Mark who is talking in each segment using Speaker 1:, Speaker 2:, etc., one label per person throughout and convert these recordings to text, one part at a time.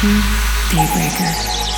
Speaker 1: to Daybreaker.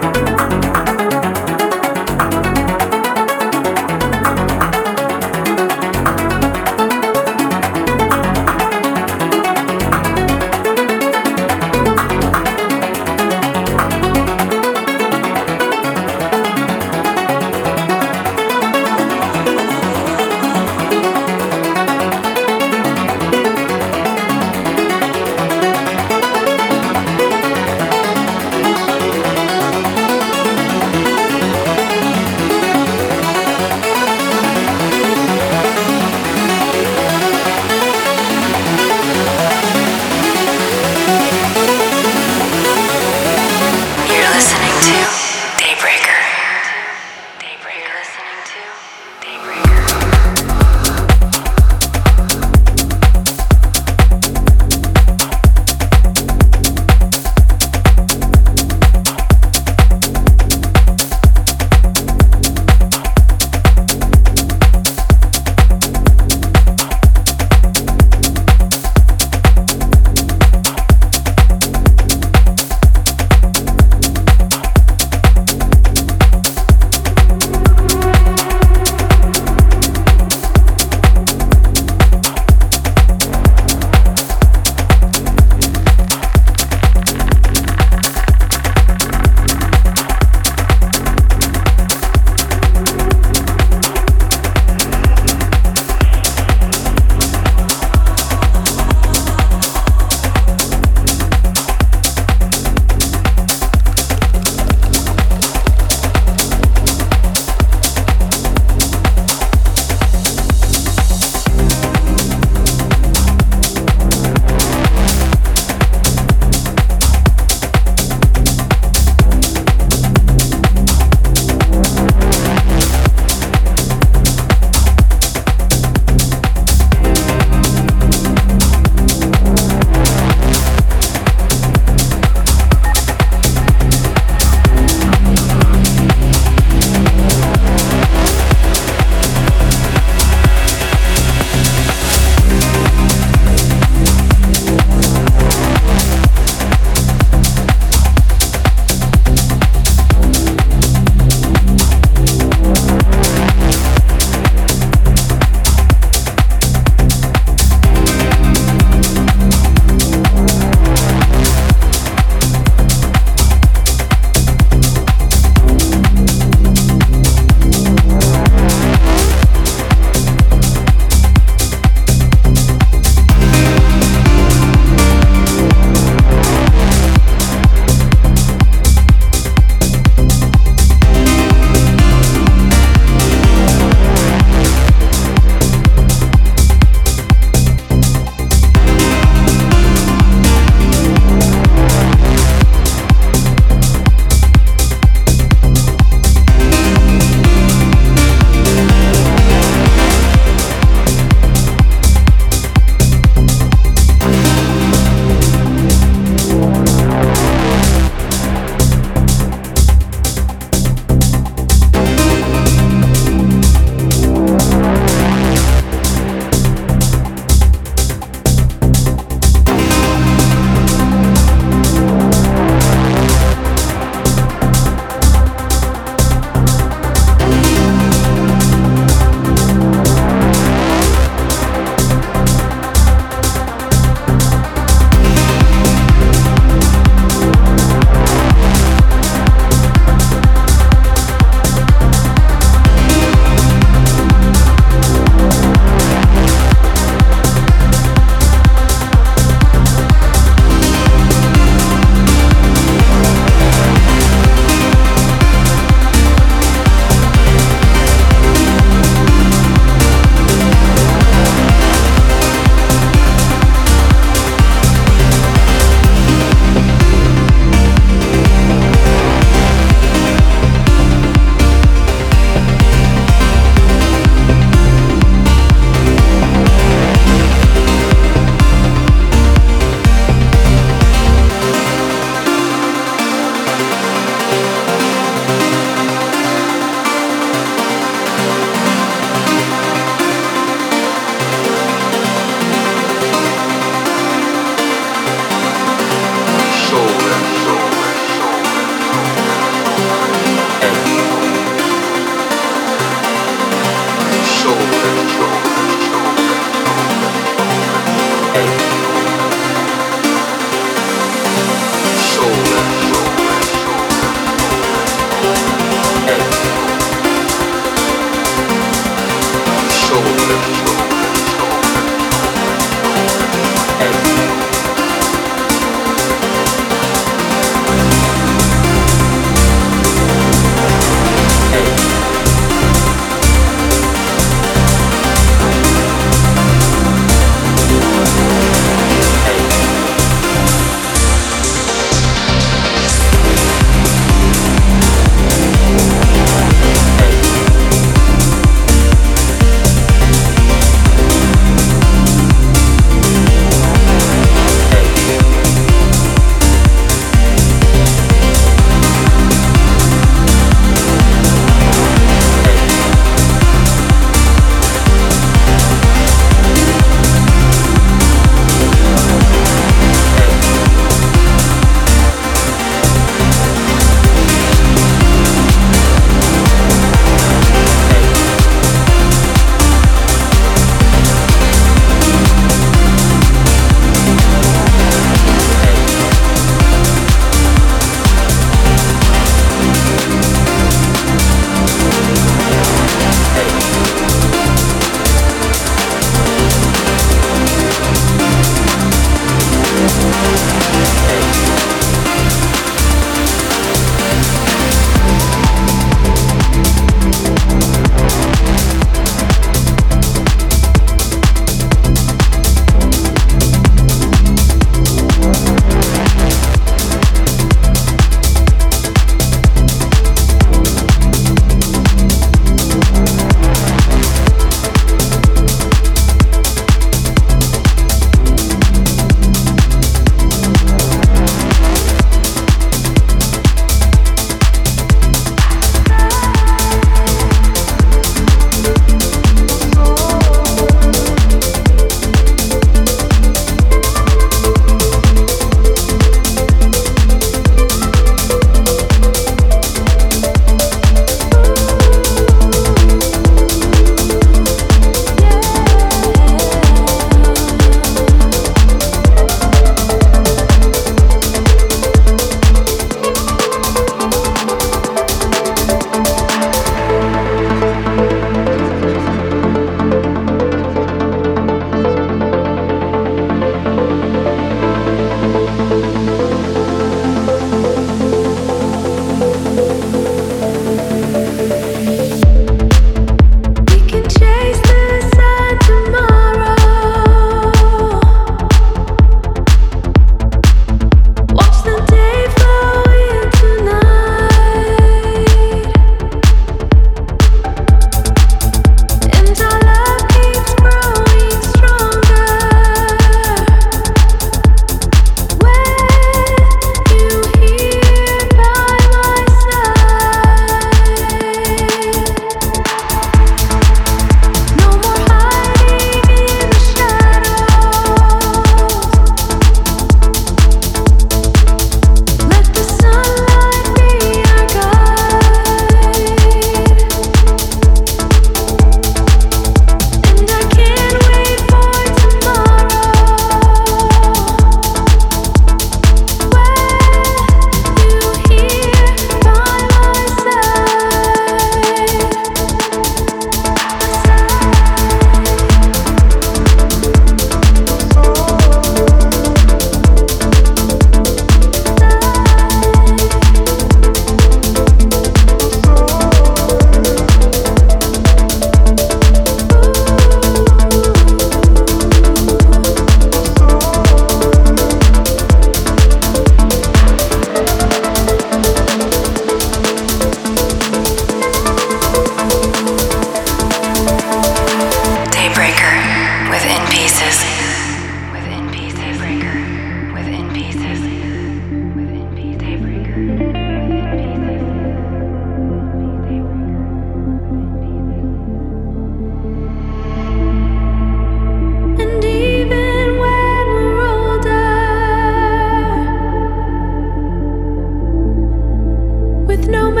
Speaker 2: no matter